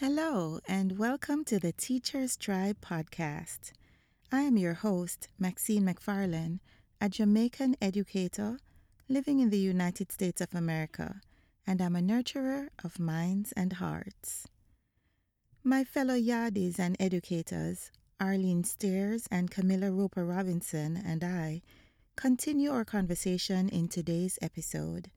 Hello, and welcome to the Teachers Tribe podcast. I am your host, Maxine McFarlane, a Jamaican educator living in the United States of America, and I'm a nurturer of minds and hearts. My fellow Yardies and educators, Arlene Steers and Camilla Roper Robinson, and I continue our conversation in today's episode.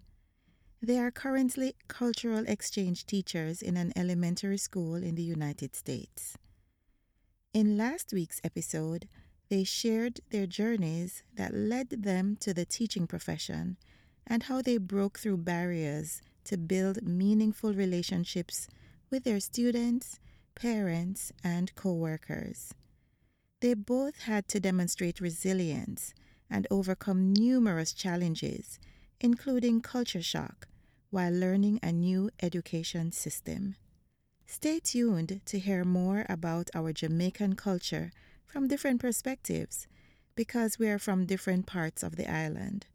They are currently cultural exchange teachers in an elementary school in the United States. In last week's episode, they shared their journeys that led them to the teaching profession and how they broke through barriers to build meaningful relationships with their students, parents, and coworkers. They both had to demonstrate resilience and overcome numerous challenges, including culture shock, while learning a new education system. Stay tuned to hear more about our Jamaican culture from different perspectives because we are from different parts of the island.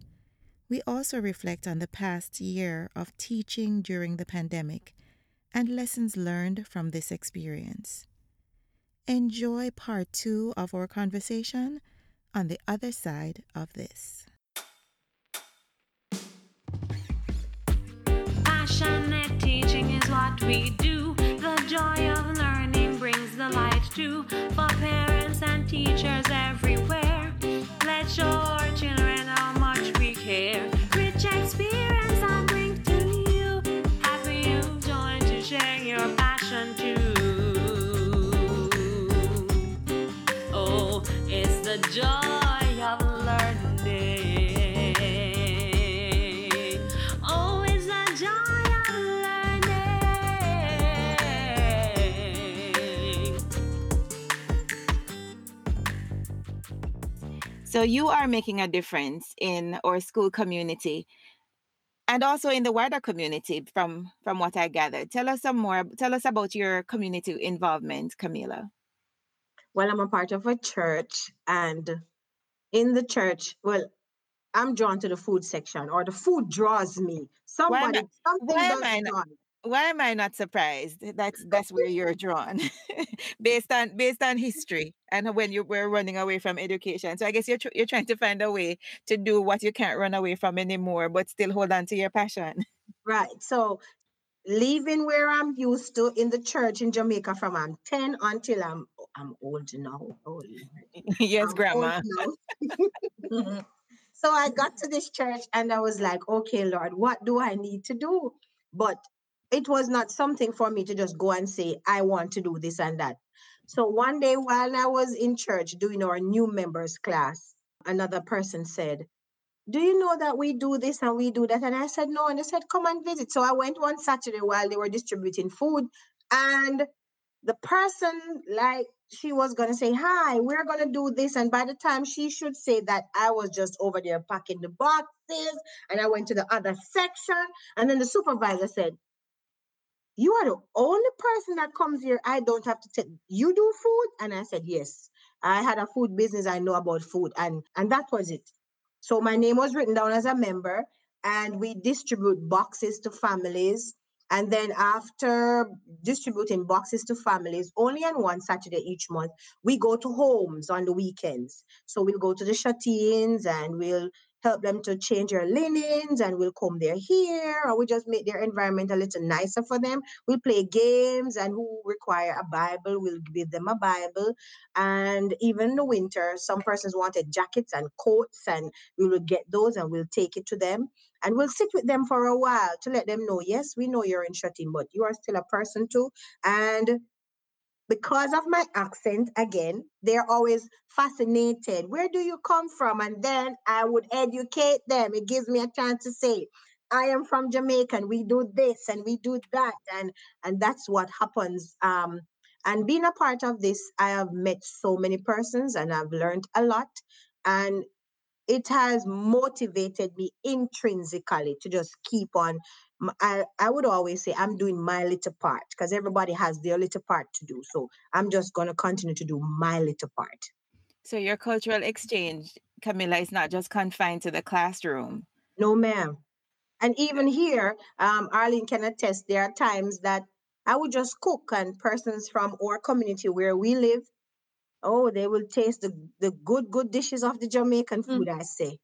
We also reflect on the past year of teaching during the pandemic and lessons learned from this experience. Enjoy part two of our conversation on the other side of this. What we do. The joy of learning brings the light to for parents and teachers So, you are making a difference in our school community and also in the wider community from from what I gathered. Tell us some more. Tell us about your community involvement, Camilla. Well, I'm a part of a church, and in the church, well, I'm drawn to the food section, or the food draws me. Somebody, something am does I not- draw me. Why am I not surprised? That's that's where you're drawn, based on based on history and when you were running away from education. So I guess you're tr- you're trying to find a way to do what you can't run away from anymore, but still hold on to your passion. Right. So, leaving where I'm used to in the church in Jamaica from I'm 10 until I'm oh, I'm old now. Oh, Lord. yes, I'm old Grandma. now. so I got to this church and I was like, okay, Lord, what do I need to do? But it was not something for me to just go and say, I want to do this and that. So one day while I was in church doing our new members class, another person said, do you know that we do this and we do that? And I said, no. And they said, come and visit. So I went one Saturday while they were distributing food and the person like she was gonna say hi we're gonna do this and by the time she should say that i was just over there packing the boxes and i went to the other section and then the supervisor said you are the only person that comes here i don't have to take you do food? And i said yes. I had a food business i know about food and and that was it. So my name was written down as a member and we distribute boxes to families. And then after distributing boxes to families, only on one Saturday each month, we go to homes on the weekends. So we'll go to the shut-ins and we'll help them to change their linens and we'll comb their hair or we just make their environment a little nicer for them. We'll play games and who require a Bible, we'll give them a Bible. And even in the winter, some persons wanted jackets and coats and we will get those and we'll take it to them and we'll sit with them for a while to let them know yes we know you're in shutting but you are still a person too and because of my accent again they're always fascinated. Where do you come from? And then i would educate them. It gives me a chance to say i am from jamaica and we do this and we do that and and that's what happens um and being a part of this i have met so many persons and i've learned a lot and it has motivated me intrinsically to just keep on. I, I would always say I'm doing my little part because everybody has their little part to do. So I'm just going to continue to do my little part. So your cultural exchange, Camilla, is not just confined to the classroom. No, ma'am. And even here, um, Arlene can attest, there are times that I would just cook, and persons from our community where we live, oh, they will taste the, the good, good dishes of the Jamaican Mm. food, I say.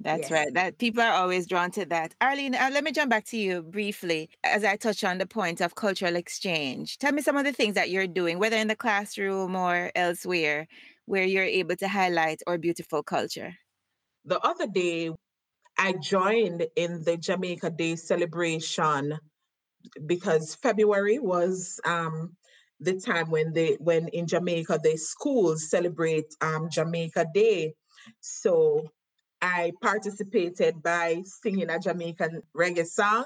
That's Yes. right. That people are always drawn to that. Arlene, uh, let me jump back to you briefly as I touch on the point of cultural exchange. Tell me some of the things that you're doing, whether in the classroom or elsewhere, where you're able to highlight our beautiful culture. the other day I joined in the Jamaica Day celebration because February was um, the time when they when in Jamaica the schools celebrate um, Jamaica Day. So I participated by singing a Jamaican reggae song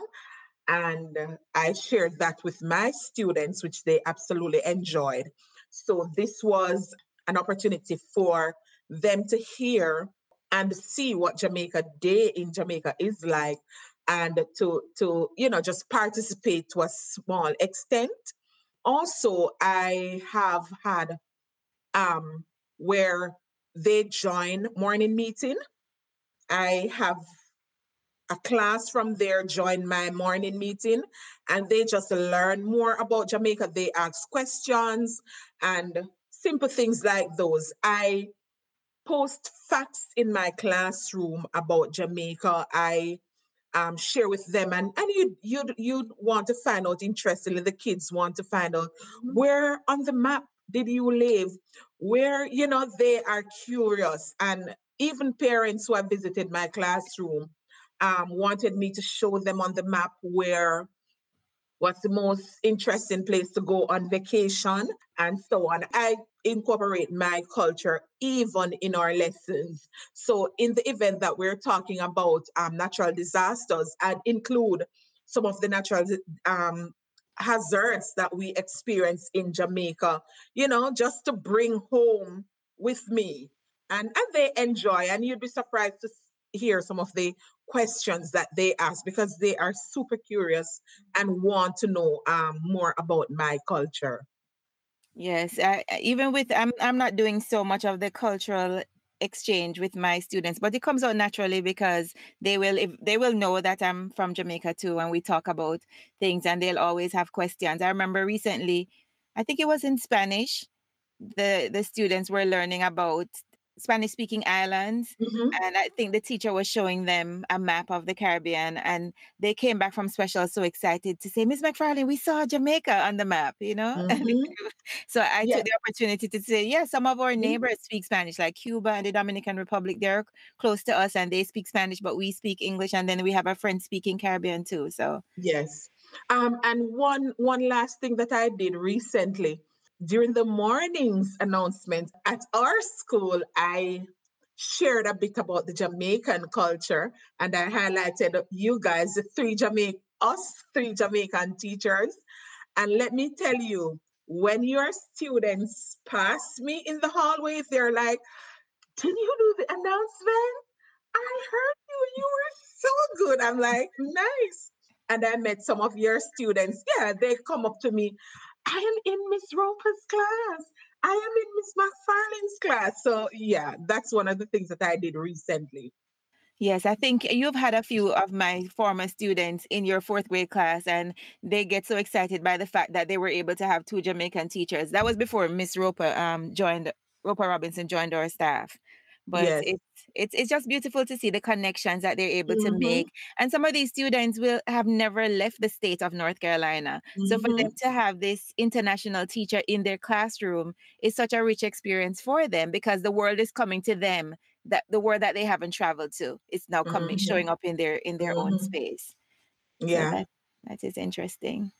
and uh, I shared that with my students, which they absolutely enjoyed. So this was an opportunity for them to hear and see what Jamaica Day in Jamaica is like and to to you know just participate to a small extent. Also, I have had um where they join morning meeting. I have a class from there join my morning meeting and they just learn more about Jamaica. They ask questions and simple things like those. I post facts in my classroom about Jamaica. I um, share with them and, and you you'd you'd want to find out interestingly the kids want to find out Mhm. where on the map did you live where you know they are curious and even parents who have visited my classroom um, wanted me to show them on the map where what's the most interesting place to go on vacation and so on. I incorporate my culture even in our lessons. So in the event that we're talking about um, natural disasters, I'd include some of the natural um, hazards that we experience in Jamaica, you know, just to bring home with me. And, and they enjoy, and you'd be surprised to hear some of the questions that they ask because they are super curious and want to know um, more about my culture. Yes, I, I- even with I'm I'm not doing so much of the cultural exchange with my students, but it comes out naturally because they will if they will know that I'm from Jamaica too, and we talk about things, and they'll always have questions. I remember recently, I think it was in Spanish, the the students were learning about Spanish speaking islands, Mhm. and I think the teacher was showing them a map of the Caribbean, and they came back from special so excited to say, Miss McFarlane, we saw Jamaica on the map, you know. Mhm. so I Yeah. took the opportunity to say, yeah, some of our Mhm. neighbors speak Spanish, like Cuba and the Dominican Republic. They're close to us and they speak Spanish, but we speak English. And then we have a friend speaking Caribbean too. So Yes. Um, and one one last thing that I did recently during the morning's announcement at our school, I shared a bit about the Jamaican culture and I highlighted you guys, the three Jamaica us three Jamaican teachers. And let me tell you, when your students pass me in the hallway, they're like, Can you do the announcement? I heard you. You were so good. I'm like, nice. And I met some of your students. Yeah, they come up to me. I am in Miss Roper's class. I am in Miss McFarlane's class. So yeah, that's one of the things that I did recently. Yes, I think you've had a few of my former students in your fourth grade class, and they get so excited by the fact that they were able to have two Jamaican teachers. That was before Miss Roper um joined Roper Robinson joined our staff. But Yes. it's it's it's just beautiful to see the connections that they're able to Mhm. make. And some of these students will have never left the state of North Carolina. So for them to have this international teacher in their classroom is such a rich experience for them because the world is coming to them that the world that they haven't traveled to is now coming Mhm. showing up in their in their own Mhm. space so Yeah. that that is interesting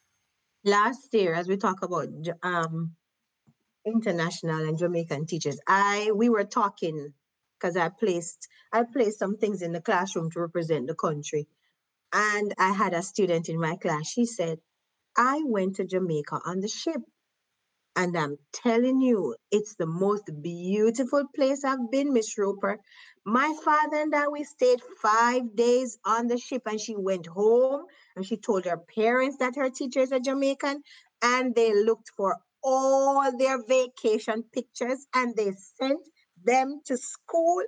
Last year, as we talk about J- um, international and Jamaican teachers, I we were talking because I placed I placed some things in the classroom to represent the country, and I had a student in my class. She said, "I went to Jamaica on the ship." And I'm telling you, it's the most beautiful place I've been, Miss Roper. My father and I, we stayed five days on the ship, and she went home and she told her parents that her teachers are Jamaican, and they looked for all their vacation pictures and they sent them to school.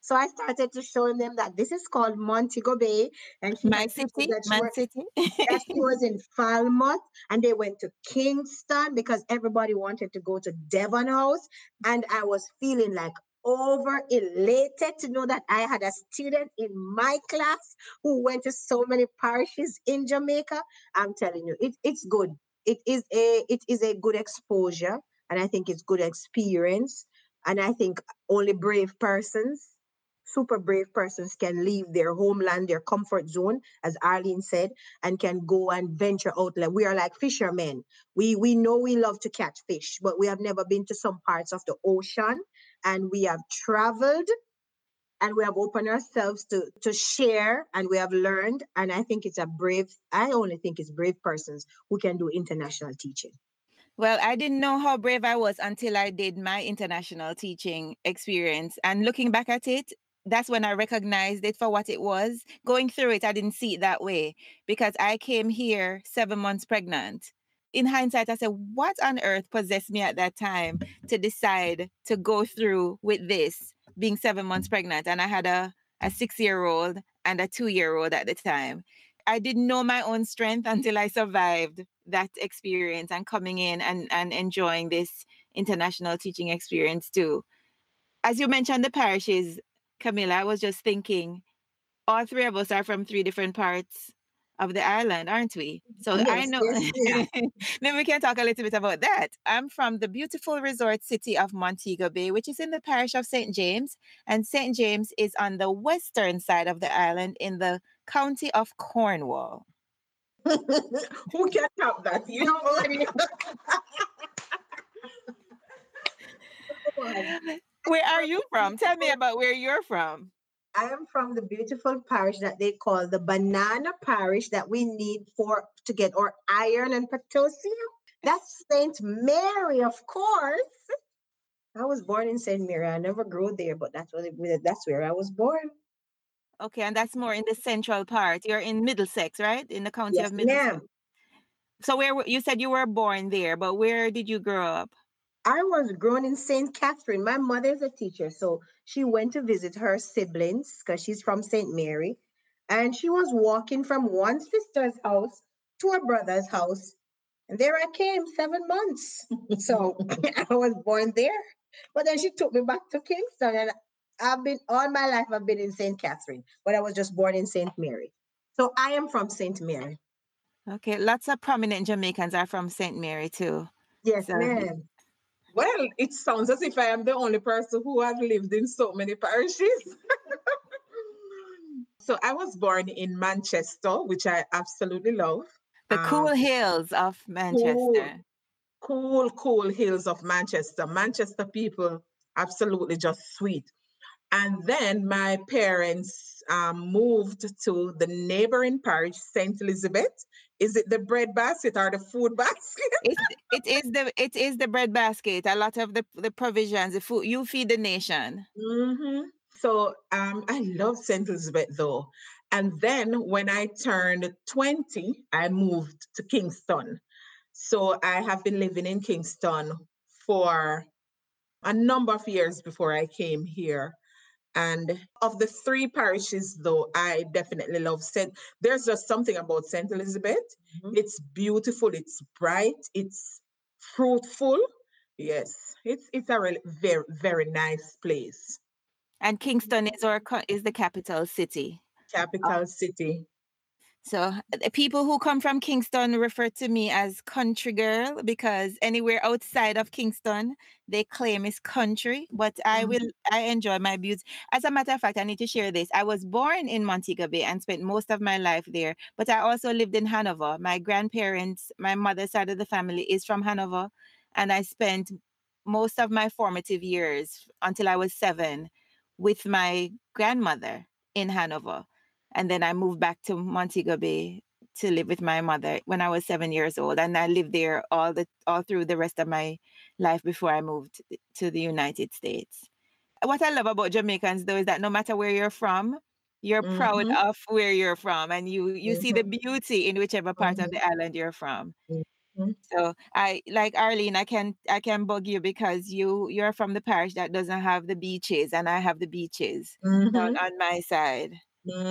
So I started to show them that this is called Montego Bay. And she My city, that she my city. that she was in Falmouth and they went to Kingston because everybody wanted to go to Devon House. And I was feeling like over elated to know that I had a student in my class who went to so many parishes in Jamaica. I'm telling you, it, it's good. It is a it is a good exposure and I think it's good experience. And I think only brave persons super brave persons can leave their homeland, their comfort zone, as Arlene said, and can go and venture out. Like we are like fishermen. We we know we love to catch fish, but we have never been to some parts of the ocean, and we have traveled, and we have opened ourselves to to share, and we have learned. And I think it's a brave. I only think it's brave persons who can do international teaching. Well, I didn't know how brave I was until I did my international teaching experience. And looking back at it, that's when I recognized it for what it was. Going through it, I didn't see it that way because I came here seven months pregnant. In hindsight, I said, what on earth possessed me at that time to decide to go through with this being seven months pregnant? And I had a, a six year old and a two year old at the time. I didn't know my own strength until I survived that experience and coming in and, and enjoying this international teaching experience too. As you mentioned, the parishes, Camilla, I was just thinking, all three of us are from three different parts of the island, aren't we? So I know. yes, we are. Maybe we can talk a little bit about that. I'm from the beautiful resort city of Montego Bay, which is in the parish of St. James. And St. James is on the western side of the island in the county of Cornwall. Who can top that? You know already. Where are you from? Tell me about where you're from. I am from the beautiful parish that they call the banana parish that we need for to get our iron and potassium. That's Saint Mary, of course. I was born in Saint Mary. I never grew there, but that's what it, that's where I was born. Okay, and that's more in the central part. You're in Middlesex, right? In the county Yes, of Middlesex. ma'am. So where you said you were born there, but where did you grow up? I was grown in St. Catherine. My mother is a teacher, so she went to visit her siblings because she's from St. Mary. And she was walking from one sister's house to her brother's house. And there I came, seven months. So I was born there. But then she took me back to Kingston. And I've been all my life, I've been in St. Catherine, but I was just born in St. Mary. So I am from St. Mary. Okay, lots of prominent Jamaicans are from St. Mary too. Yes, So- ma'am. Well, it sounds as if I am the only person who has lived in so many parishes. so I was born in Manchester, which I absolutely love. The cool Um, hills of Manchester. cool, cool hills of Manchester. Manchester people, absolutely just sweet. And then my parents um, moved to the neighboring parish, St. Elizabeth. Is it the bread basket or the food basket? It, it is the it is the bread basket. A lot of the, the provisions, the food you feed the nation. hmm So um, I love St. Elizabeth though. And then when I turned 20, I moved to Kingston. So I have been living in Kingston for a number of years before I came here. And of the three parishes, though, I definitely love St. There's just something about St. Elizabeth. Mhm. It's beautiful, it's bright, it's fruitful. Yes, it's it's a really very, very nice place. And Kingston is our is the capital city. Capital city. So the people who come from Kingston refer to me as country girl because anywhere outside of Kingston they claim is country. But I Mhm. will I enjoy my beauty. As a matter of fact, I need to share this. I was born in Montego Bay and spent most of my life there, but I also lived in Hanover. My grandparents, my mother's side of the family is from Hanover, and I spent most of my formative years until I was seven with my grandmother in Hanover. And then I moved back to Montego Bay to live with my mother when I was seven years old. And I lived there all the all through the rest of my life before I moved to the United States. What I love about Jamaicans though is that no matter where you're from, you're proud Mhm. of where you're from and you you see the beauty in whichever part of Mhm. the island you're from. Mm. Mhm. So I like Arlene, I can I can bug you because you you're from the parish that doesn't have the beaches and I have the beaches Mhm. on my side.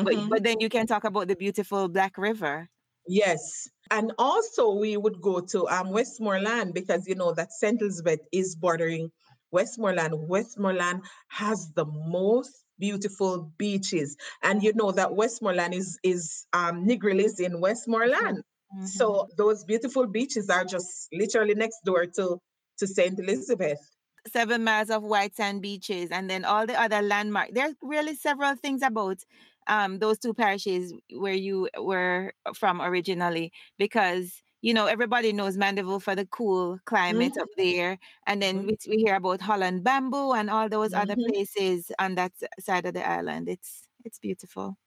But Mhm. but then you can talk about the beautiful Black River. Yes. And also we would go to um Westmoreland because you know that St. Elizabeth is bordering Westmoreland. Westmoreland has the most beautiful beaches. And you know that Westmoreland is is um Negril is in Westmoreland. Mhm. So those beautiful beaches are just literally next door to to St. Elizabeth. seven miles of white sand beaches and then all the other landmark there's really several things about um those two parishes where you were from originally because you know everybody knows mandeville for the cool climate up there and then Mhm. we, we hear about holland bamboo and all those other Mhm. places on that side of the island it's it's beautiful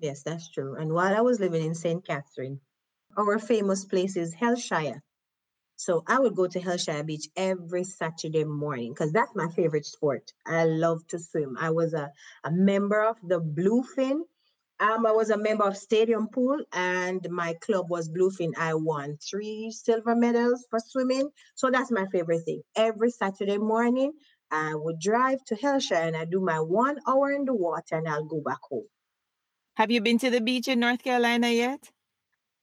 Yes, that's true. And while I was living in St. Catherine, our famous place is Hellshire. So I would go to Hellshire Beach every Saturday morning because that's my favorite sport. I love to swim. I was a, a member of the Bluefin. Um, I was a member of Stadium Pool and my club was Bluefin. I won three silver medals for swimming. So that's my favorite thing. Every Saturday morning, I would drive to Hellshire and I do my one hour in the water and I'll go back home. have you been to the beach in north carolina yet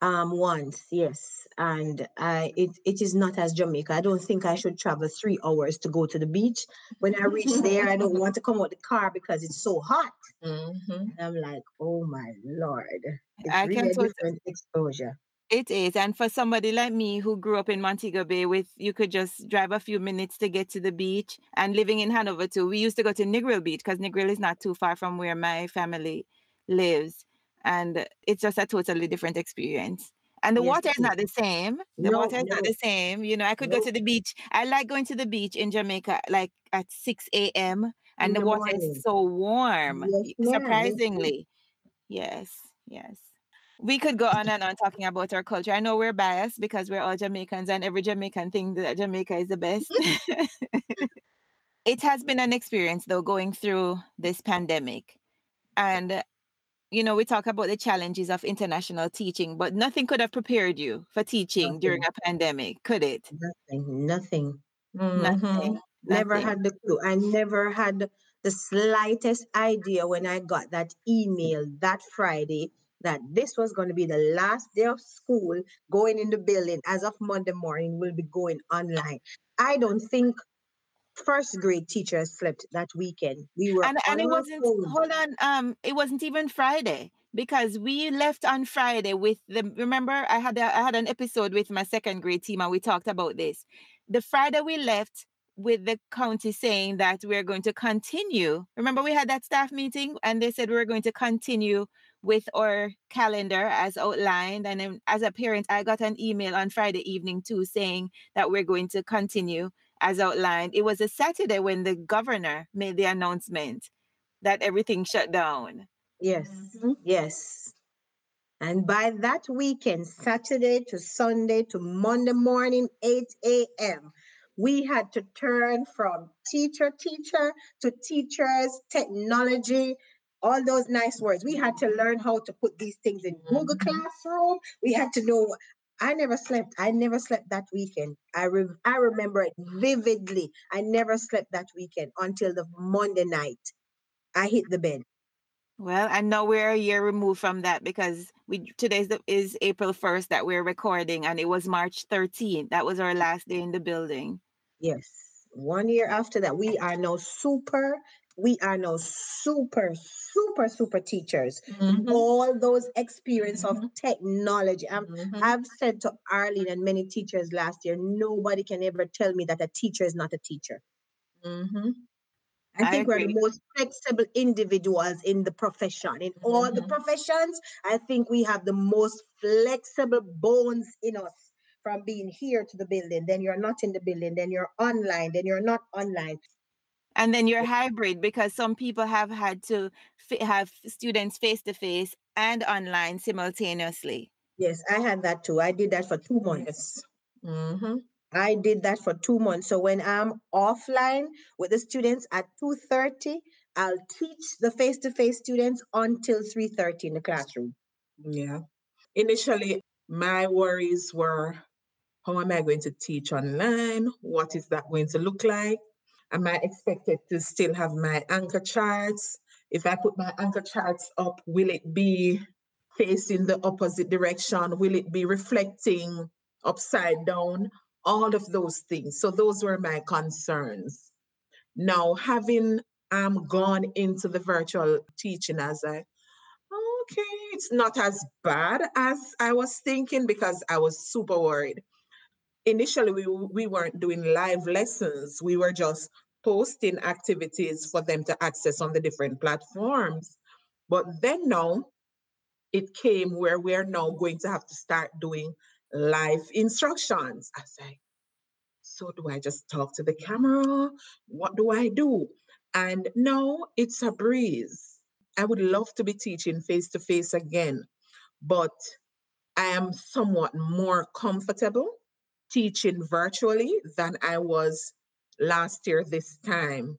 Um, once, yes, and I it it is not as Jamaica. I don't think I should travel three hours to go to the beach. When I reach there, I don't want to come out the car because it's so hot. Mhm. And I'm like, oh my lord, it's I really can a tot- different exposure. It is. And for somebody like me who grew up in Montego Bay with you could just drive a few minutes to get to the beach and living in Hanover too. We used to go to Negril Beach because Negril is not too far from where my family lives. And it's just a totally different experience. And the Yes, water is not the same. The No, water is not the same. You know, I could go to the beach. I like going to the beach in Jamaica like at 6 a.m. And the the water morning. is so warm. Yes. Surprisingly. Yes, yes. We could go on and on talking about our culture. I know we're biased because we're all Jamaicans and every Jamaican thinks that Jamaica is the best. it has been an experience though going through this pandemic. And you know, we talk about the challenges of international teaching, but nothing could have prepared you for teaching during a pandemic, could it? nothing, nothing. Nothing. Mhm. Never Nothing. had the clue. I never had the slightest idea when I got that email that Friday that this was going to be the last day of school going in the building as of Monday morning will be going online. I don't think first grade teachers slept that weekend. We were and and it wasn't phones. hold on um it wasn't even friday because we left on friday with the remember i had a, i had an episode with my second grade team and we talked about this the friday we left with the county saying that we're going to continue remember we had that staff meeting and they said we were going to continue with our calendar as outlined and then as a parent i got an email on friday evening too saying that we're going to continue as outlined. It was a Saturday when the governor made the announcement that everything shut down. Yes, Mhm. yes. And by that weekend, Saturday to Sunday to Monday morning, 8 a.m., we had to turn from teacher, teacher to teachers, technology, all those nice words. We had to learn how to put these things in Google Mhm. Classroom. We had to know. I never slept. I never slept that weekend. I re- I remember it vividly. I never slept that weekend until the Monday night. I hit the bed. Well, I know we're a year removed from that because we today's the, is April 1st that we're recording and it was March 13th. That was our last day in the building. Yes. One year after that, we are now super, we are now super, super, super teachers. Mhm. All those experience of Mhm. technology. Um, Mhm. I've said to Arlene and many teachers last year, nobody can ever tell me that a teacher is not a teacher. Mhm. I I think we're the most flexible individuals in the profession. In all the Mhm. professions, I think we have the most flexible bones in us from being here to the building. Then you're not in the building, then you're online, then you're not online. And then you're hybrid because some people have had to f- have students face to face and online simultaneously. Yes, I had that too. I did that for two months. Yes. Mhm. I did that for two months. So when I'm offline with the students at 2:30, I'll teach the face-to-face students until 3:30 in the classroom. Yeah. Initially, my worries were How am I going to teach online? What is that going to look like? Am I expected to still have my anchor charts? If I put my anchor charts up, will it be facing the opposite direction? Will it be reflecting upside down? All of those things. So those were my concerns. Now, having um, gone into the virtual teaching as I, okay, it's not as bad as I was thinking because I was super worried. Initially, we, we weren't doing live lessons. We were just posting activities for them to access on the different platforms. But then now it came where we're now going to have to start doing live instructions. I say, so do I just talk to the camera? What do I do? And now it's a breeze. I would love to be teaching face to face again, but I am somewhat more comfortable teaching virtually than I was last year this time.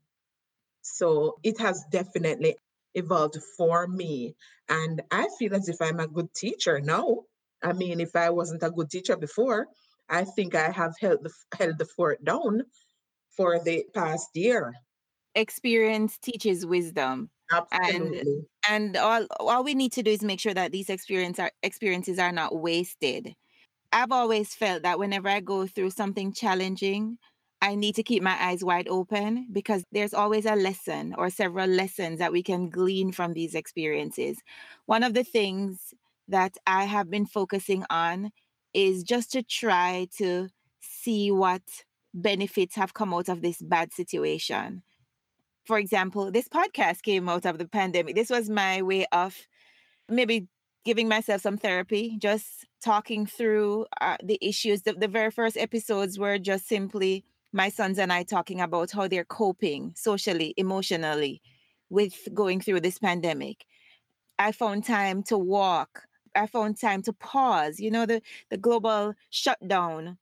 So it has definitely evolved for me. And I feel as if I'm a good teacher now. I mean, if I wasn't a good teacher before, I think I have held the, held the fort down for the past year. Experience teaches wisdom. Absolutely. And and all all we need to do is make sure that these experience are, experiences are not wasted. I've always felt that whenever I go through something challenging, I need to keep my eyes wide open because there's always a lesson or several lessons that we can glean from these experiences. One of the things that I have been focusing on is just to try to see what benefits have come out of this bad situation. For example, this podcast came out of the pandemic. This was my way of maybe giving myself some therapy, just talking through uh, the issues. The, the very first episodes were just simply my sons and I talking about how they're coping socially, emotionally with going through this pandemic. I found time to walk. I found time to pause. You know, the, the global shutdown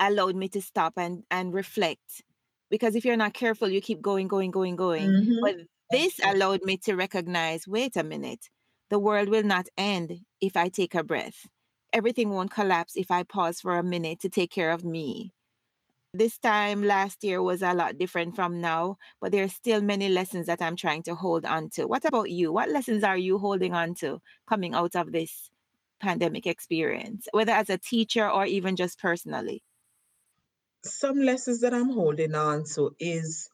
allowed me to stop and, and reflect. Because if you're not careful, you keep going, going, going, going. Mhm. But this allowed me to recognize wait a minute, the world will not end if I take a breath. Everything won't collapse if I pause for a minute to take care of me this time last year was a lot different from now, but there are still many lessons that I'm trying to hold on to. What about you? What lessons are you holding on to coming out of this pandemic experience, whether as a teacher or even just personally? Some lessons that I'm holding on to is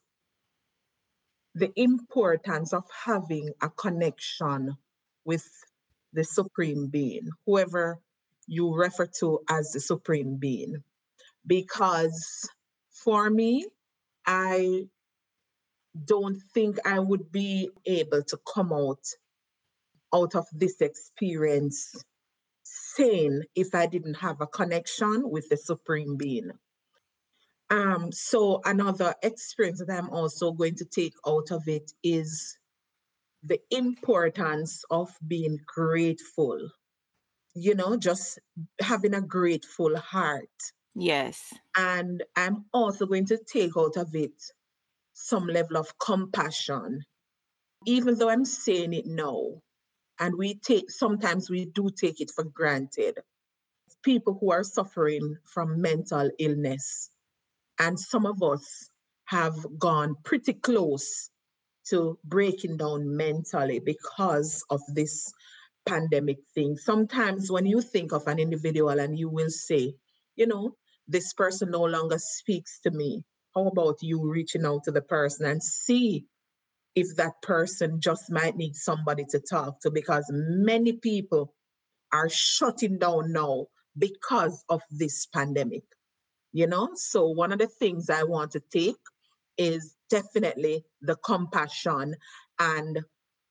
the importance of having a connection with the Supreme Being, whoever you refer to as the Supreme Being. Because for me, I don't think I would be able to come out out of this experience sane if I didn't have a connection with the Supreme Being. Um, so another experience that I'm also going to take out of it is the importance of being grateful. You know, just having a grateful heart. Yes. And I'm also going to take out of it some level of compassion, even though I'm saying it now. And we take, sometimes we do take it for granted. People who are suffering from mental illness. And some of us have gone pretty close to breaking down mentally because of this pandemic thing. Sometimes when you think of an individual and you will say, you know, this person no longer speaks to me. How about you reaching out to the person and see if that person just might need somebody to talk to? Because many people are shutting down now because of this pandemic. You know, so one of the things I want to take is definitely the compassion and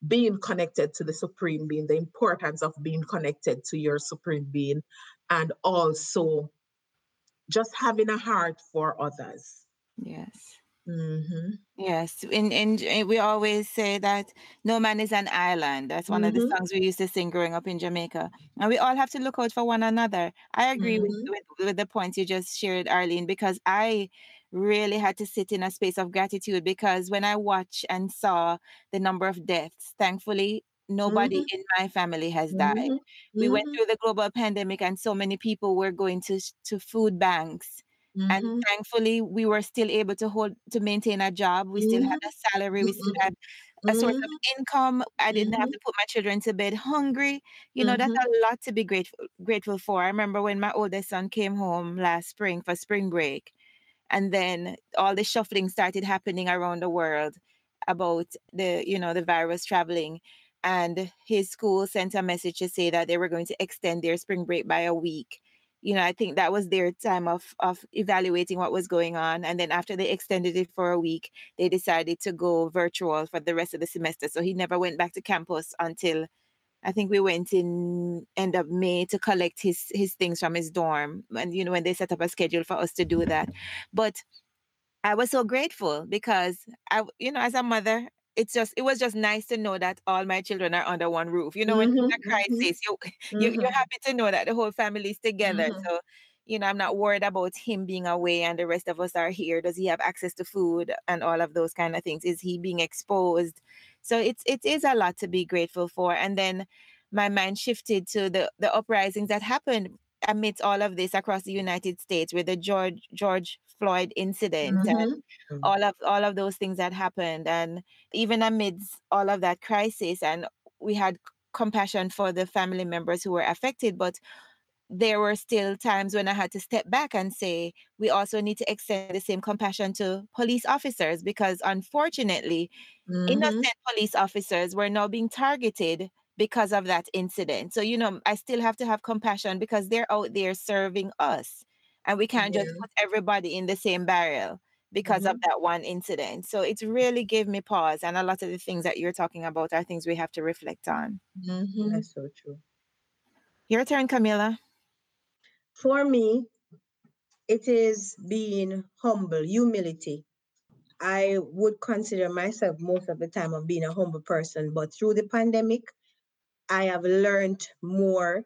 being connected to the supreme being, the importance of being connected to your supreme being, and also just having a heart for others. Yes. hmm Yes, and, and and we always say that no man is an island. That's one of the Mhm. songs we used to sing growing up in Jamaica. And we all have to look out for one another. I agree with, Mhm. with, with the points you just shared, Arlene, because I really had to sit in a space of gratitude because when I watched and saw the number of deaths, thankfully, nobody Mhm. in my family has died. Mhm. We went Mhm. through the global pandemic, and so many people were going to to food banks. And Mhm. thankfully, we were still able to hold to maintain a job. We still had a salary. We still had a source of income. I didn't have to put my children to bed hungry. You know, that's a lot to be grateful grateful for. I remember when my oldest son came home last spring for spring break, and then all the shuffling started happening around the world about the you know the virus traveling and his school sent a message to say that they were going to extend their spring break by a week you know i think that was their time of of evaluating what was going on and then after they extended it for a week they decided to go virtual for the rest of the semester so he never went back to campus until I think we went in end of May to collect his his things from his dorm, and you know when they set up a schedule for us to do that. But I was so grateful because I, you know, as a mother, it's just it was just nice to know that all my children are under one roof. You know, when there's Mhm. a Mhm. crisis, you, you you're Mhm. happy to know that the whole family is together. Mhm. So, you know, I'm not worried about him being away and the rest of us are here. Does he have access to food and all of those kind of things? Is he being exposed? So it's it is a lot to be grateful for. And then my mind shifted to the the uprisings that happened amidst all of this across the United States with the George George Floyd incident and Mhm. all of all of those things that happened and even amidst all of that crisis and we had compassion for the family members who were affected but there were still times when I had to step back and say we also need to extend the same compassion to police officers because unfortunately Mhm. innocent police officers were now being targeted because of that incident. So, you know, I still have to have compassion because they're out there serving us. And we can't just Yeah. put everybody in the same barrel because of Mhm. that one incident. So it really gave me pause. And a lot of the things that you're talking about are things we have to reflect on. Mhm. That's so true. Your turn, Camilla. For me, it is being humble, humility. I would consider myself most of the time of being a humble person, but through the pandemic, I have learned more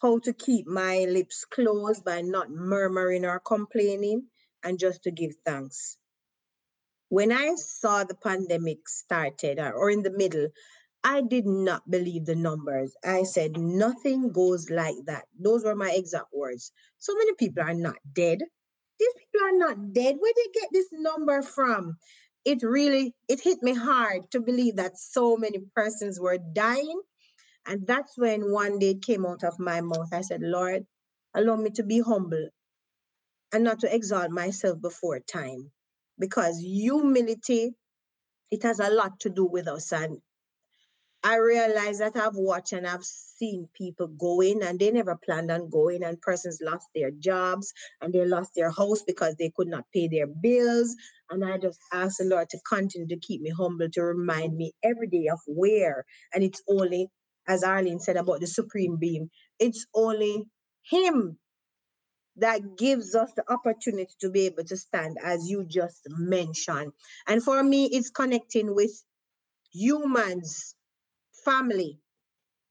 how to keep my lips closed by not murmuring or complaining and just to give thanks. When I saw the pandemic started or, or in the middle, I did not believe the numbers. I said, nothing goes like that. Those were my exact words. So many people are not dead. These people are not dead. Where did they get this number from? It really, it hit me hard to believe that so many persons were dying. And that's when one day came out of my mouth. I said, Lord, allow me to be humble and not to exalt myself before time. Because humility, it has a lot to do with us. And I realize that I've watched and I've seen people going and they never planned on going, and persons lost their jobs and they lost their house because they could not pay their bills. And I just ask the Lord to continue to keep me humble, to remind me every day of where. And it's only, as Arlene said about the supreme being, it's only Him that gives us the opportunity to be able to stand, as you just mentioned. And for me, it's connecting with humans family.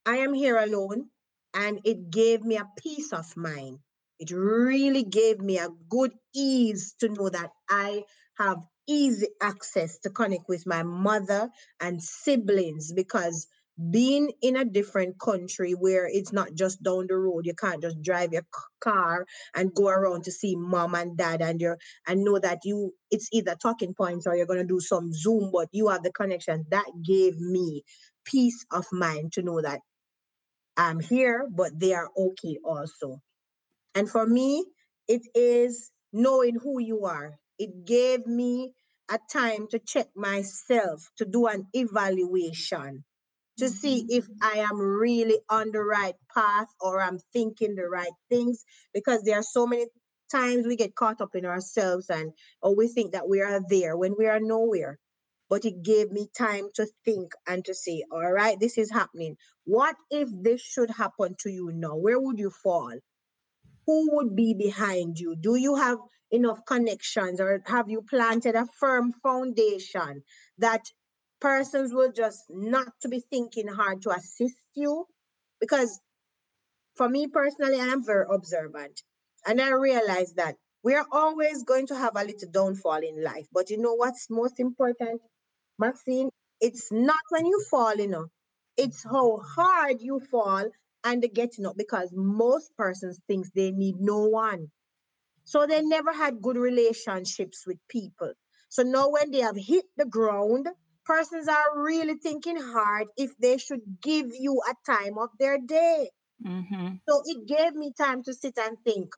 I am here alone and it gave me a peace of mind. It really gave me a good ease to know that I have easy access to connect with my mother and siblings because being in a different country where it's not just down the road, you can't just drive your car and go around to see mom and dad and your and know that you it's either talking points or you're gonna do some Zoom, but you have the connection. That gave me peace of mind to know that I'm here, but they are okay also. And for me, it is knowing who you are. It gave me a time to check myself, to do an evaluation, to see mm-hmm. if I am really on the right path or I'm thinking the right things. Because there are so many times we get caught up in ourselves and or we think that we are there when we are nowhere but it gave me time to think and to say, all right, this is happening. What if this should happen to you now? Where would you fall? Who would be behind you? Do you have enough connections or have you planted a firm foundation that persons will just not to be thinking hard to assist you? Because for me personally, I am very observant. And I realize that we are always going to have a little downfall in life. But you know what's most important? Maxine, it's not when you fall, you know. It's how hard you fall and the getting up because most persons thinks they need no one. So they never had good relationships with people. So now when they have hit the ground, persons are really thinking hard if they should give you a time of their day. Mm-hmm. So it gave me time to sit and think.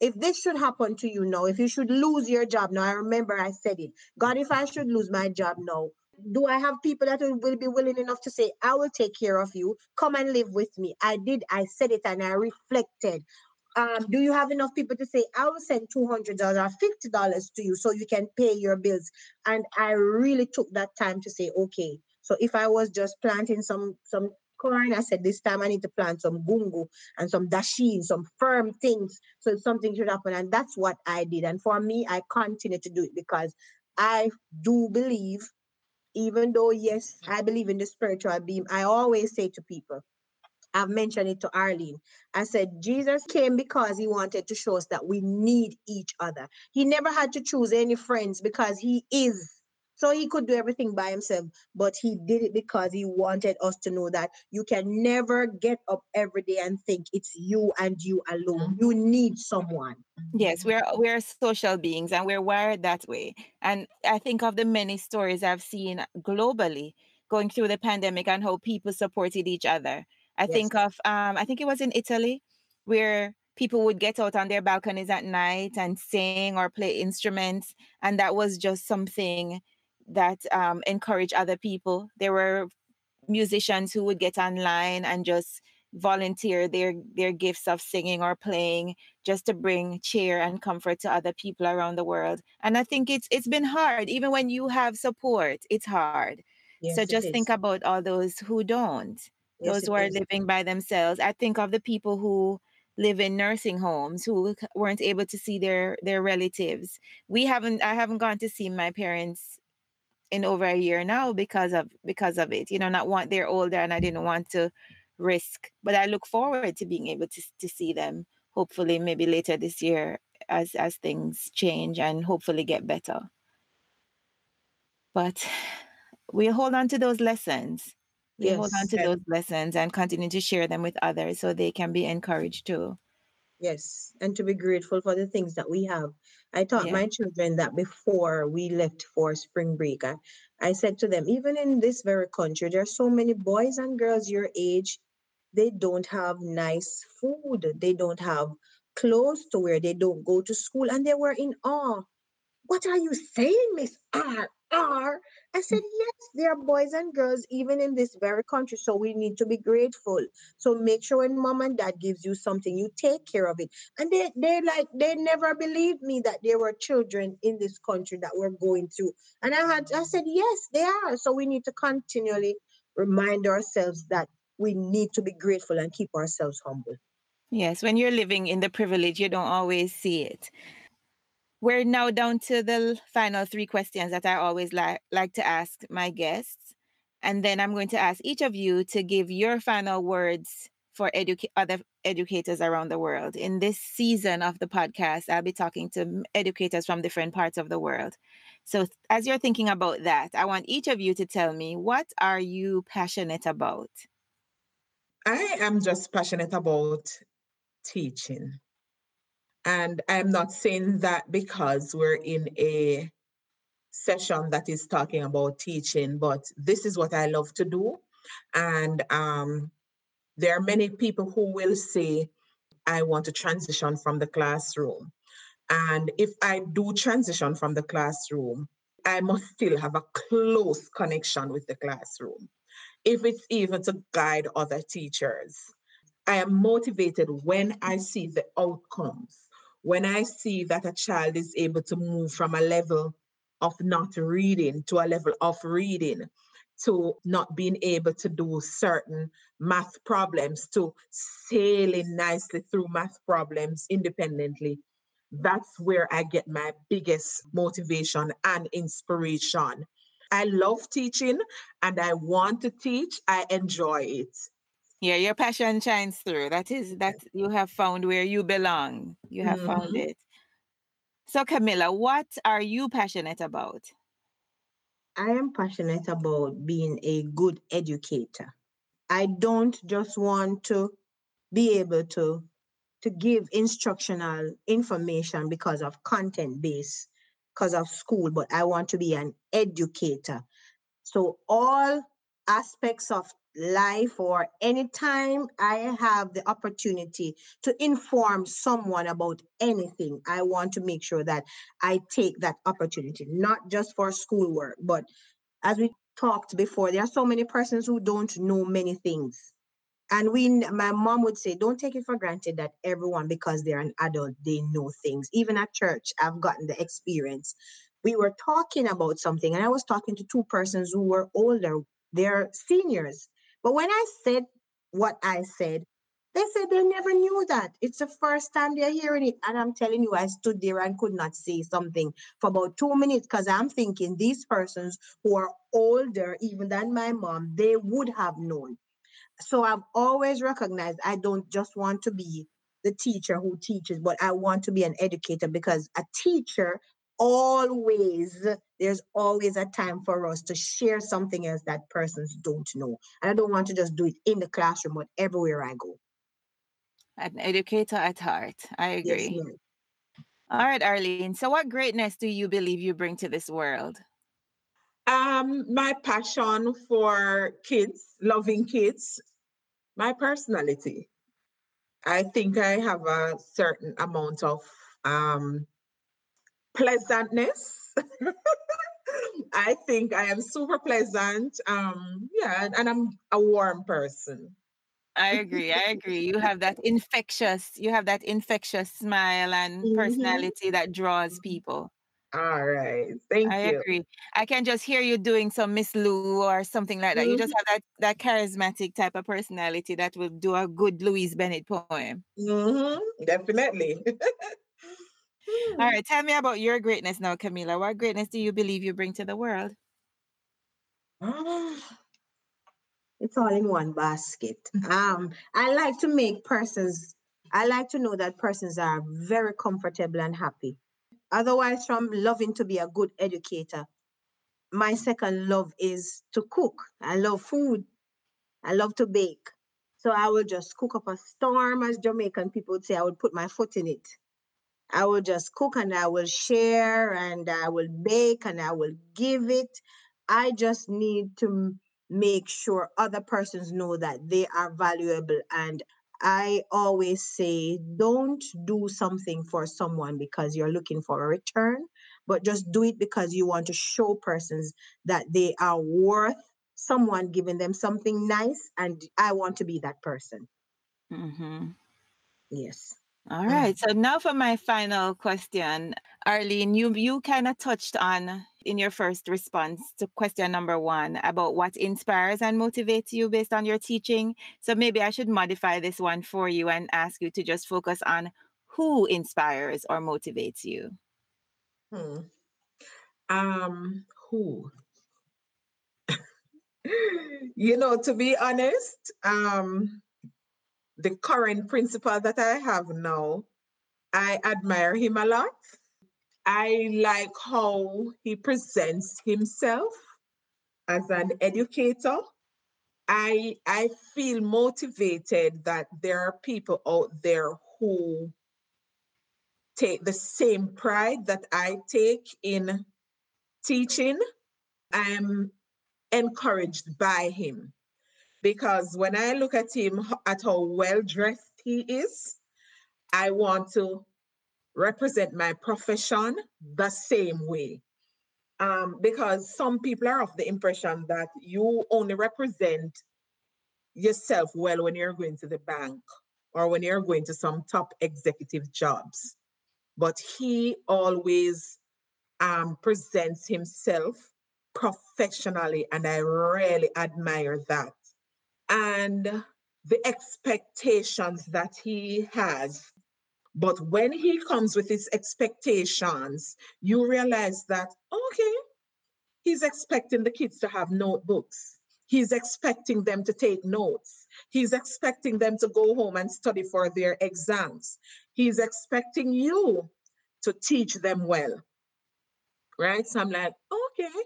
If this should happen to you now, if you should lose your job now, I remember I said it. God, if I should lose my job now, do I have people that will will be willing enough to say, I will take care of you? Come and live with me. I did, I said it and I reflected. Um, do you have enough people to say, I will send $200 or $50 to you so you can pay your bills? And I really took that time to say, okay. So if I was just planting some some corn, I said this time I need to plant some gungo and some dasheen, some firm things, so something should happen. And that's what I did. And for me, I continue to do it because I do believe, even though yes, I believe in the spiritual beam. I always say to people, I've mentioned it to Arlene. I said, Jesus came because he wanted to show us that we need each other. He never had to choose any friends because he is. So he could do everything by himself, but he did it because he wanted us to know that you can never get up every day and think it's you and you alone. Mm-hmm. You need someone. Yes, we're we're social beings and we're wired that way. And I think of the many stories I've seen globally going through the pandemic and how people supported each other. I Yes. think of um I think it was in Italy where people would get out on their balconies at night and sing or play instruments and that was just something that um encouraged other people. There were musicians who would get online and just volunteer their their gifts of singing or playing just to bring cheer and comfort to other people around the world. And i think it's it's been hard. Even when you have support it's hard. Yes, so just think about all those who don't Yes, those who are is. living by themselves. I think of the people who live in nursing homes who weren't able to see their their relatives. We haven't i haven't gone to see my parents in over a year now because of because of it you know not want they're older and i didn't want to risk but i look forward to being able to, to see them hopefully maybe later this year as as things change and hopefully get better. But we'll hold on to those lessons we hold on Yes. to those lessons and continue to share them with others so they can be encouraged too Yes, and to be grateful for the things that we have. I taught yeah my children that before we left for spring break. I, I said to them, even in this very country, there are so many boys and girls your age, they don't have nice food, they don't have clothes to wear, they don't go to school, and they were in awe. What are you saying, Miss R? R? I said, yes, there are boys and girls even in this very country, so we need to be grateful. So make sure when mom and dad gives you something, you take care of it. And they they like they never believed me that there were children in this country that were going through. And I had I said, yes, they are. So we need to continually remind ourselves that we need to be grateful and keep ourselves humble. Yes, when you're living in the privilege, you don't always see it. We're now down to the final three questions that I always like like to ask my guests. And then I'm going to ask each of you to give your final words for educa- other educators around the world. In this season of the podcast, I'll be talking to educators from different parts of the world. So as you're thinking about that, I want each of you to tell me what are you passionate about? I am just passionate about teaching. And I'm not saying that because we're in a session that is talking about teaching, but this is what I love to do. And um, there are many people who will say, I want to transition from the classroom. And if I do transition from the classroom, I must still have a close connection with the classroom, if it's even to guide other teachers. I am motivated when I see the outcomes, when I see that a child is able to move from a level of not reading to a level of reading, to not being able to do certain math problems, to sailing nicely through math problems independently. That's where I get my biggest motivation and inspiration. I love teaching and I want to teach. I enjoy it. Yeah, your passion shines through. That is that you have found where you belong. You have found Mhm. it. So Camilla, what are you passionate about? I am passionate about being a good educator. I don't just want to be able to to give instructional information because of content base, because of school, but I want to be an educator. So all aspects of life or anytime I have the opportunity to inform someone about anything, I want to make sure that I take that opportunity, not just for schoolwork, but as we talked before, there are so many persons who don't know many things. And we, my mom would say, don't take it for granted that everyone, because they're an adult, they know things. Even at church, I've gotten the experience. We were talking about something, and I was talking to two persons who were older. They're seniors. But when I said what I said, they said they never knew that. It's the first time they're hearing it. And I'm telling you, I stood there and could not say something for about two minutes because I'm thinking these persons who are older, even than my mom, they would have known so I've always recognized I don't just want to be the teacher who teaches, but I want to be an educator because a teacher always there's always a time for us to share something else that persons don't know. And I don't want to just do it in the classroom, but everywhere I go. An educator at heart. I Yes, agree. ma'am. All right, Arlene. So, what greatness do you believe you bring to this world? Um, my passion for kids, loving kids, my personality. I think I have a certain amount of um, pleasantness. I think I am super pleasant. Um, yeah, and I'm a warm person. I agree. I agree. You have that infectious, you have that infectious smile and Mhm. personality that draws people. All right, thank I you. agree. I can just hear you doing some Miss Lou or something like that. You just Mhm. have that that charismatic type of personality that will do a good Louise Bennett poem. hmm definitely. All right, tell me about your greatness now, Camilla. What greatness do you believe you bring to the world? Ah, it's all in one basket. Um, I like to make persons, I like to know that persons are very comfortable and happy. Otherwise, from loving to be a good educator, my second love is to cook. I love food. I love to bake. So I will just cook up a storm, as Jamaican people would say. I would put my foot in it. I will just cook and I will share and I will bake and I will give it. I just need to make sure other persons know that they are valuable. And I always say, don't do something for someone because you're looking for a return, but just do it because you want to show persons that they are worth someone giving them something nice. And I want to be that person. hmm Yes. All Mm. So now for my final question, Arlene, you you kind of touched on in your first response to question number one about what inspires and motivates you based on your teaching. So maybe I should modify this one for you and ask you to just focus on who inspires or motivates you. Hmm. Um, who? you know, to be honest, um, the current principal that I have now, I admire him a lot. I like how he presents himself as an educator. I I feel motivated that there are people out there who take the same pride that I take in teaching. I'm encouraged by him because when I look at him, at how well dressed he is, I want to represent my profession the same way. Um, because some people are of the impression that you only represent yourself well when you're going to the bank or when you're going to some top executive jobs. But he always um, presents himself professionally, and I really admire that. And the expectations that he has. But when he comes with his expectations, you realize that, okay, he's expecting the kids to have notebooks. He's expecting them to take notes. He's expecting them to go home and study for their exams. He's expecting you to teach them well. Right? So I'm like, okay.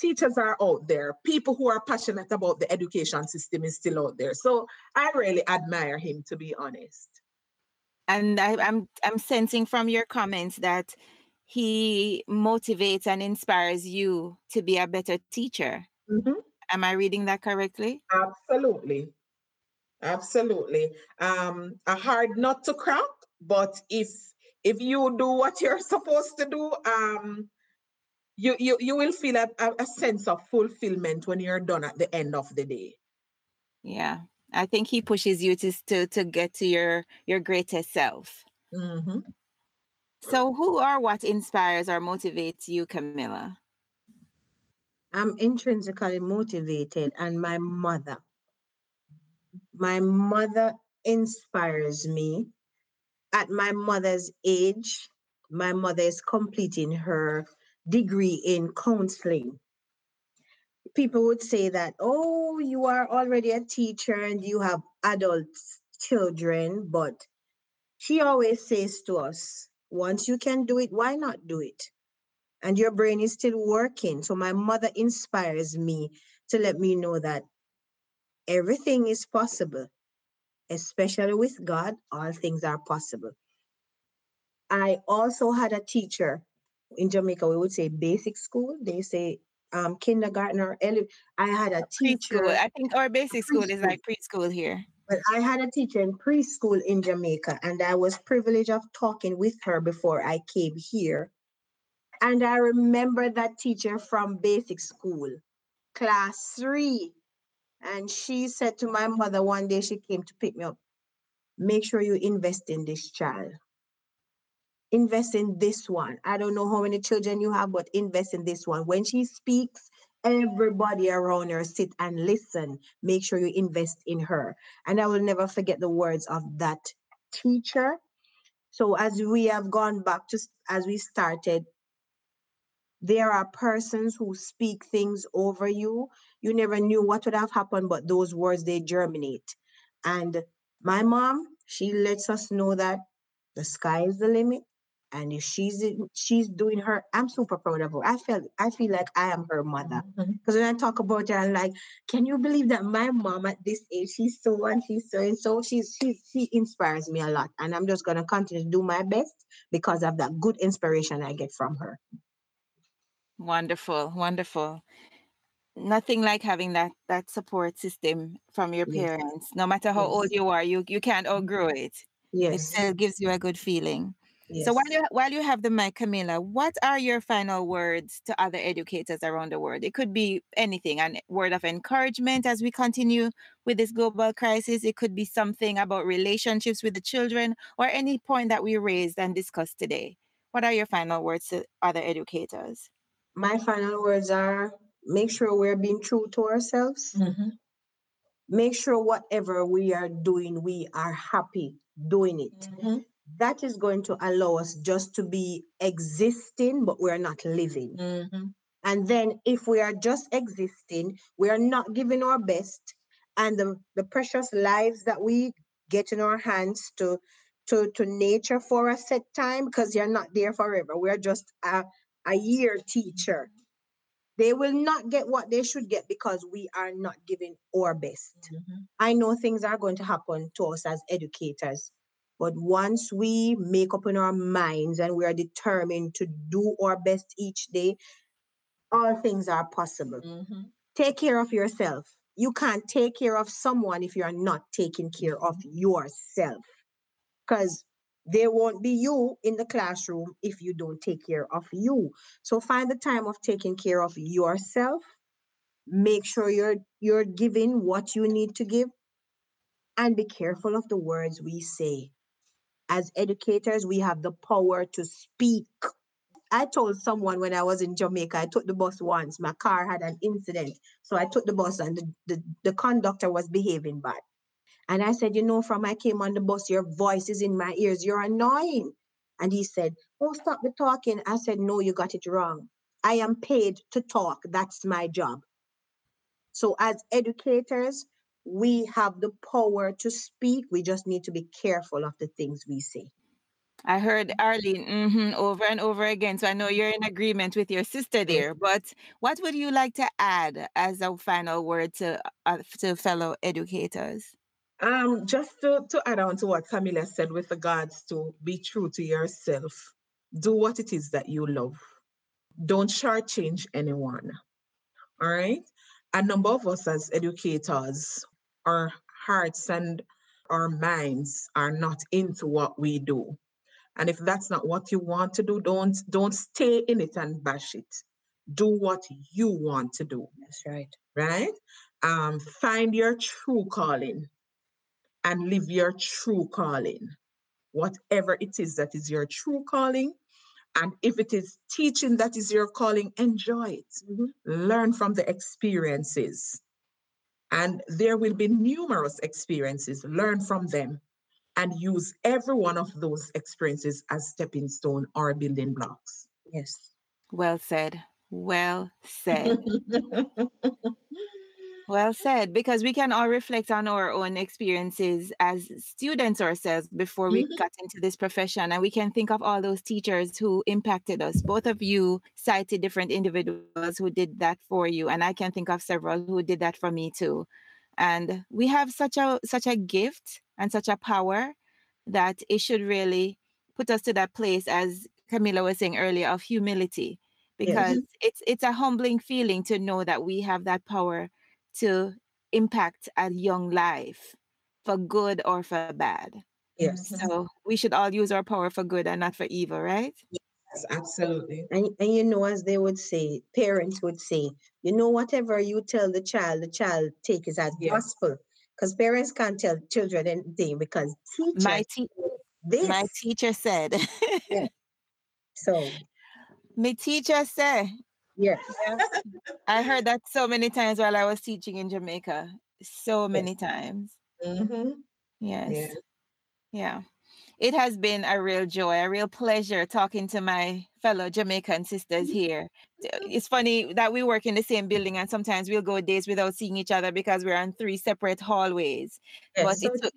Teachers are out there. People who are passionate about the education system is still out there. So I really admire him, to be honest. And I, I'm I'm sensing from your comments that he motivates and inspires you to be a better teacher. Mhm. Am I reading that correctly? Absolutely. Absolutely. Um, a hard nut to crack, but if if you do what you're supposed to do, um, you you you will feel a, a, a sense of fulfillment when you're done at the end of the day. Yeah. I think he pushes you to to to get to your your greatest self. Mhm. So who or what inspires or motivates you, Camilla? I'm intrinsically motivated, and my mother. My mother inspires me. At my mother's age, my mother is completing her degree in counseling. People would say that, oh, you are already a teacher and you have adult children, but she always says to us, once you can do it, why not do it? and your brain is still working. So my mother inspires me to let me know that everything is possible, especially with God, all things are possible. I also had a teacher in Jamaica, we would say basic school. They say um, kindergarten or ele- I had a teacher, Preschool. I think our basic school is like preschool here. but I had a teacher in preschool in Jamaica, and I was privileged of talking with her before I came here. And I remember that teacher from basic school, class three. And she said to my mother one day, she came to pick me up, make sure you invest in this child. Invest in this one. I don't know how many children you have, but invest in this one. When she speaks, everybody around her sit and listen. Make sure you invest in her. And I will never forget the words of that teacher. So as we have gone back to as we started, there are persons who speak things over you. You never knew what would have happened, but those words they germinate. And my mom, she lets us know that the sky is the limit. And if she's in- she's doing her, I'm super proud of her. I feel I feel like I am her mother. Mm-hmm. Because when I talk about her, I'm like, can you believe that my mom at this age, she's so and she's so and so. She's she she inspires me a lot. And I'm just gonna continue to do my best because of that good inspiration I get from her. Wonderful, wonderful. Nothing like having that that support system from your Yes. parents. No matter how old you are, you you can't outgrow it. It Yes. still gives you a good feeling. Yes. So while you while you have the mic, Camilla, what are your final words to other educators around the world? It could be anything, a word of encouragement as we continue with this global crisis. It could be something about relationships with the children, or any point that we raised and discussed today. What are your final words to other educators? my final words are make sure we're being true to ourselves. Mhm. Make sure whatever we are doing, we are happy doing it. Mhm. That is going to allow us just to be existing, but we're not living. Mhm. And then if we are just existing, we are not giving our best, and the, the precious lives that we get in our hands to to to nature for a set time, because you're not there forever. We're just a, a year teacher. They will not get what they should get because we are not giving our best. Mhm. I know things are going to happen to us as educators, but once we make up in our minds and we are determined to do our best each day, all things are possible. Mhm. Take care of yourself. You can't take care of someone if you're not taking care of yourself. Because there won't be you in the classroom if you don't take care of you. So find the time of taking care of yourself. Make sure you're you're giving what you need to give and be careful of the words we say. As educators, we have the power to speak. I told someone when I was in Jamaica, I took the bus once, my car had an incident. So I took the bus and the, the, the conductor was behaving bad. And I said, You know, from I came on the bus, your voice is in my ears. You're annoying. And he said, Oh, stop the talking. I said, No, you got it wrong. I am paid to talk. That's my job. So, as educators, we have the power to speak. We just need to be careful of the things we say. I heard Arlene mhm, over and over again. So I know you're in agreement with your sister there. But what would you like to add as a final word to uh, to fellow educators? Um, just to, to add on to what Camilla said with regards to be true to yourself, do what it is that you love. Don't shortchange anyone. All right. A number of us as educators, our hearts and our minds are not into what we do. And if that's not what you want to do, don't don't stay in it and bash it. Do what you want to do. That's right. Right? Um, find your true calling and live your true calling. Whatever it is that is your true calling. And if it is teaching that is your calling, enjoy it. Mhm. Learn from the experiences. And there will be numerous experiences. Learn from them and use every one of those experiences as stepping stone or building blocks. Yes. Well said. Well said. Well said, because we can all reflect on our own experiences as students ourselves before we Mhm. got into this profession. And we can think of all those teachers who impacted us. Both of you cited different individuals who did that for you. And I can think of several who did that for me too. And we have such a such a gift and such a power that it should really put us to that place as Camilla was saying earlier of humility because it's it's a humbling feeling to know that we have that power to impact a young life for good or for bad. Yes. Mm-hmm. So we should all use our power for good and not for evil, right? Yes, absolutely. And, and you know, as they would say, parents would say, you know, whatever you tell the child, the child take it as Yes. gospel. Because parents can't tell children anything because teachers My te- this. my teacher said. so my teacher said. Yes. I heard that so many times while I was teaching in Jamaica. So many times. Mhm. Yes. Yeah. Yeah. It has been a real joy, a real pleasure talking to my fellow Jamaican sisters here. It's funny that we work in the same building and sometimes we'll go days without seeing each other because we're on three separate hallways. But yes. So it took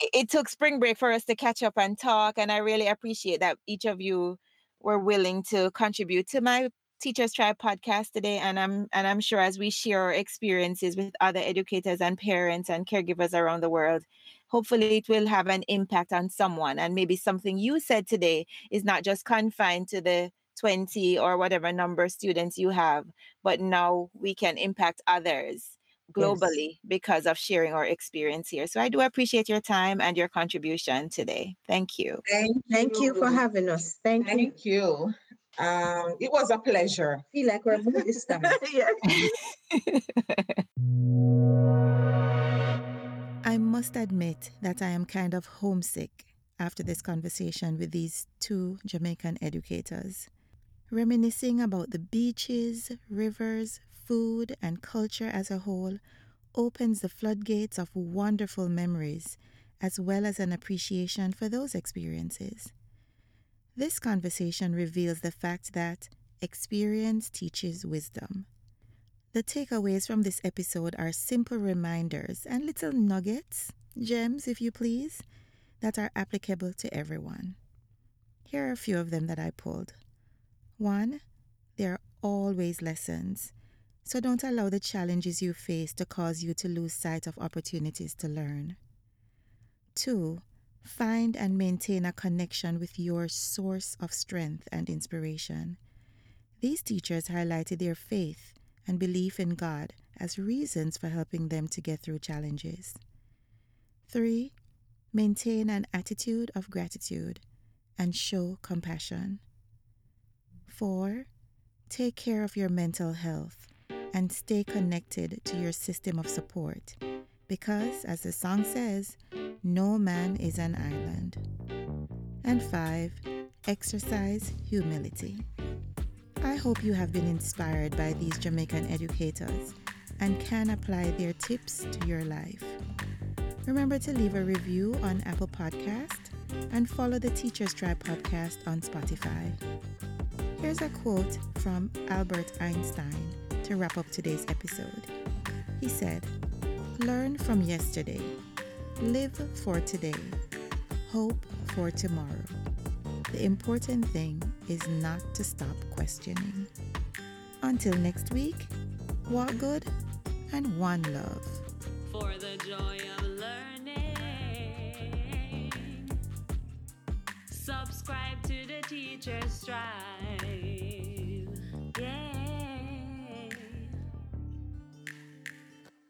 it took spring break for us to catch up and talk and I really appreciate that each of you were willing to contribute to my Teachers Tribe podcast today and I'm and I'm sure as we share our experiences with other educators and parents and caregivers around the world hopefully it will have an impact on someone and maybe something you said today is not just confined to the 20 or whatever number of students you have but now we can impact others globally because of sharing our experience here so i do appreciate your time and your contribution today thank you Thank, thank you for having us. Thank you. Thank you. Um, it was a pleasure. Feel like we're movie stars. yes. I must admit that I am kind of homesick after this conversation with these two Jamaican educators. Reminiscing about the beaches, rivers, food, and culture as a whole opens the floodgates of wonderful memories as well as an appreciation for those experiences. This conversation reveals the fact that experience teaches wisdom. The takeaways from this episode are simple reminders and little nuggets, gems, if you please, that are applicable to everyone. Here are a few of them that I pulled. One, there are always lessons, so don't allow the challenges you face to cause you to lose sight of opportunities to learn. Two, find and maintain a connection with your source of strength and inspiration. These teachers highlighted their faith and belief in God as reasons for helping them to get through challenges. Three, maintain an attitude of gratitude and show compassion. Four, take care of your mental health and stay connected to your system of support because, as the song says, no man is an island. And five, exercise humility. I hope you have been inspired by these Jamaican educators and can apply their tips to your life. Remember to leave a review on Apple Podcast and follow the Teachers Tribe podcast on Spotify. Here's a quote from Albert Einstein to wrap up today's episode. He said, Learn from yesterday, live for today, hope for tomorrow. The important thing is not to stop questioning. Until next week, walk good and one love. For the joy of learning. Subscribe to the Teacher's Tribe. Yeah.